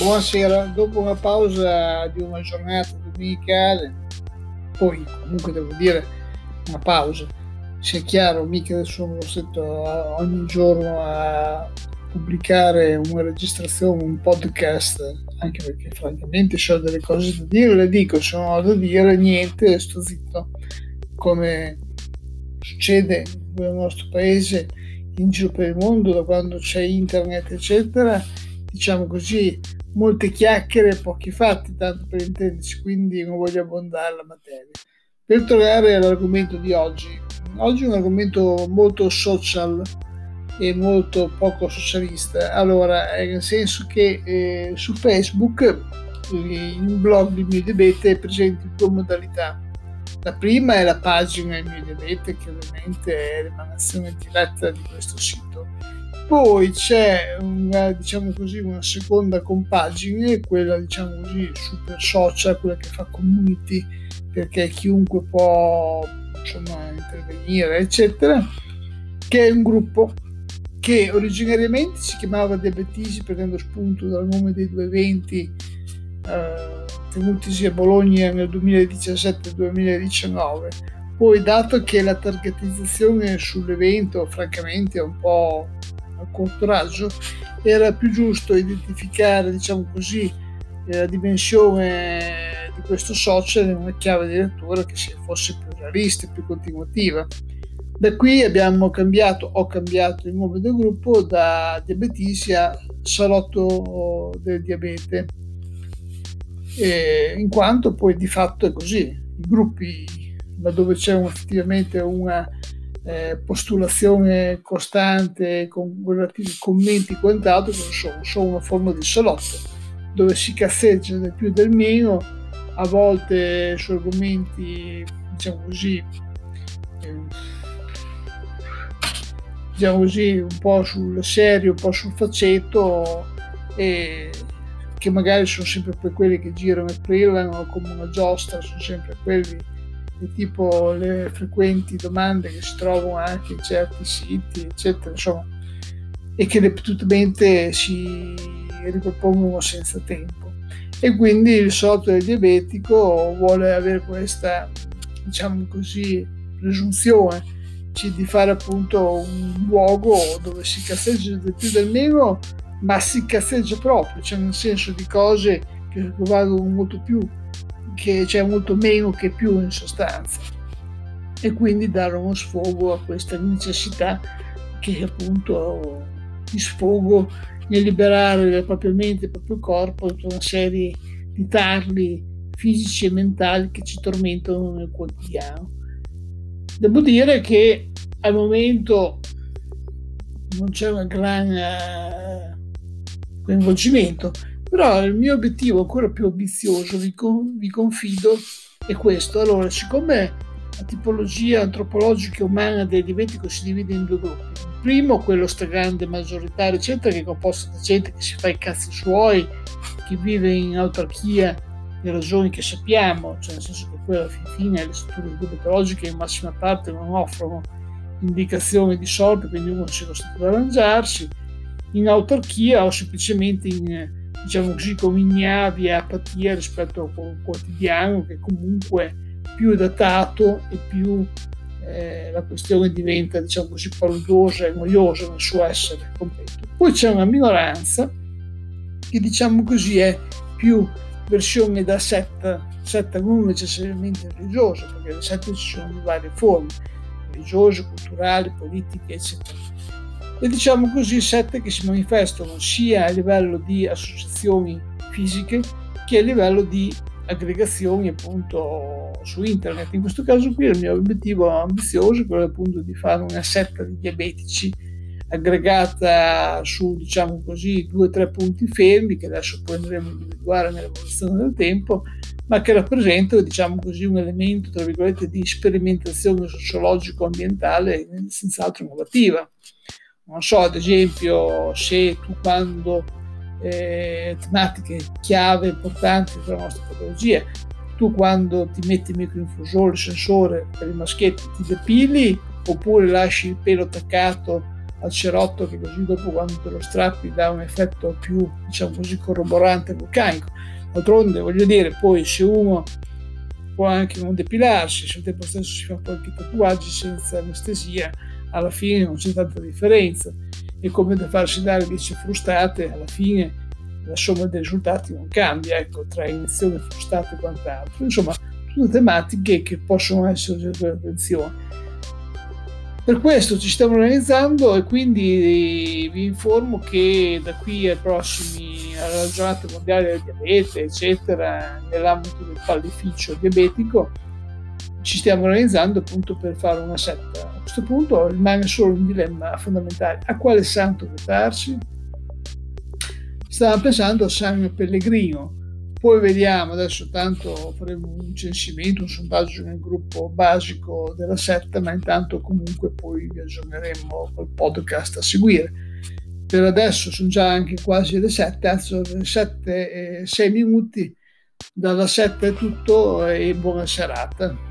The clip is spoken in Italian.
Buonasera, dopo una pausa di una giornata domenicale, poi comunque devo dire una pausa, sia chiaro, mica sono costretto ogni giorno a pubblicare una registrazione, un podcast, anche perché francamente ho delle cose da dire, le dico, se non ho da dire niente, sto zitto, come succede nel nostro paese, in giro per il mondo, da quando c'è internet, eccetera, diciamo così, molte chiacchiere e pochi fatti, tanto per intenderci, quindi non voglio abbondare la materia. Per tornare all'argomento di oggi, oggi è un argomento molto social e molto poco socialista. Allora, nel senso che eh, su Facebook, eh, in blog di Mio Debete, è presente due modalità. La prima è la pagina mio Debete, che ovviamente è l'emanazione diretta di questo sito poi c'è una, diciamo così, una seconda compagine, quella diciamo così super social, quella che fa community perché chiunque può insomma, intervenire, eccetera, che è un gruppo che originariamente si chiamava Diabetisi prendendo spunto dal nome dei due eventi eh, tenutisi a Bologna nel 2017-2019. Poi, dato che la targetizzazione sull'evento, francamente, è un po' a corto era più giusto identificare, diciamo così, eh, la dimensione di questo social in una chiave di lettura che fosse più realista e più continuativa. Da qui abbiamo cambiato, ho cambiato il nome del gruppo da Diabetisi a Salotto del Diabete, e in quanto poi di fatto è così. I gruppi laddove c'è effettivamente una eh, postulazione costante con relativi commenti e quant'altro sono, sono una forma di salotto dove si cazzeggia del più e del meno a volte su argomenti diciamo così eh, diciamo così un po' sul serio un po' sul faceto e che magari sono sempre quelli che girano e brillano come una giostra sono sempre quelli tipo le frequenti domande che si trovano anche in certi siti, eccetera, insomma, e che ripetutamente si ripropongono senza tempo. E quindi il software diabetico vuole avere questa, diciamo così, presunzione di fare appunto un luogo dove si cazzeggia del più del meno, ma si cazzeggia proprio, cioè nel senso di cose che vanno molto più che c'è molto meno che più in sostanza e quindi dare uno sfogo a questa necessità che appunto di sfogo nel liberare la propria mente, il proprio corpo da una serie di tarli fisici e mentali che ci tormentano nel quotidiano. Devo dire che al momento non c'è un gran eh, coinvolgimento, però il mio obiettivo ancora più ambizioso, vi, con, vi confido, è questo. Allora, siccome la tipologia antropologica umana del diabetico si divide in due gruppi. Il primo, quello stragrande, maggioritario, eccetera, che è composto da gente che si fa i cazzi suoi, che vive in autarchia le ragioni che sappiamo, cioè nel senso che poi alla fine le strutture diabetologiche in massima parte non offrono indicazioni di sorte, quindi uno si è costretto ad arrangiarsi, in autarchia o semplicemente in diciamo così, come ignavi e apatia rispetto al quotidiano che comunque più è datato e più eh, la questione diventa diciamo così paludosa e noiosa nel suo essere completo. Poi c'è una minoranza che diciamo così è più versione da setta, setta non necessariamente religiosa, perché le sette ci sono di varie forme, religiose, culturali, politiche, eccetera e diciamo così sette che si manifestano sia a livello di associazioni fisiche che a livello di aggregazioni appunto su internet. In questo caso qui il mio obiettivo ambizioso è quello appunto di fare una setta di diabetici aggregata su diciamo così due o tre punti fermi che adesso poi andremo a individuare nell'evoluzione del tempo ma che rappresentano diciamo così un elemento tra virgolette di sperimentazione sociologico ambientale senz'altro innovativa non so, ad esempio, se tu quando eh, tematiche chiave importanti per la nostra patologia, tu quando ti metti il microinfusore, il sensore per i maschietti, ti depili oppure lasci il pelo attaccato al cerotto che così dopo quando te lo strappi dà un effetto più, diciamo così, corroborante vulcanico. D'altronde, voglio dire, poi se uno può anche non depilarsi, se al tempo stesso si fa qualche tatuaggio senza anestesia, alla fine non c'è tanta differenza. È come da farsi dare 10 frustate, alla fine la somma dei risultati non cambia, ecco, tra iniezione, frustate e quant'altro. Insomma, tutte tematiche che possono essere oggetto di attenzione. Per questo ci stiamo organizzando e quindi vi informo che da qui ai prossimi, alla giornata mondiale del diabete, eccetera, nell'ambito del pallificio diabetico, ci stiamo organizzando appunto per fare una setta. Questo punto rimane solo un dilemma fondamentale: a quale santo votarsi? Stava pensando a San Pellegrino, poi vediamo, adesso tanto faremo un censimento, un sondaggio nel gruppo basico della setta, ma intanto comunque poi vi aggiorneremo col podcast a seguire. Per adesso sono già anche quasi le 7, anzi le 7 e 6 minuti, dalla 7 è tutto e buona serata.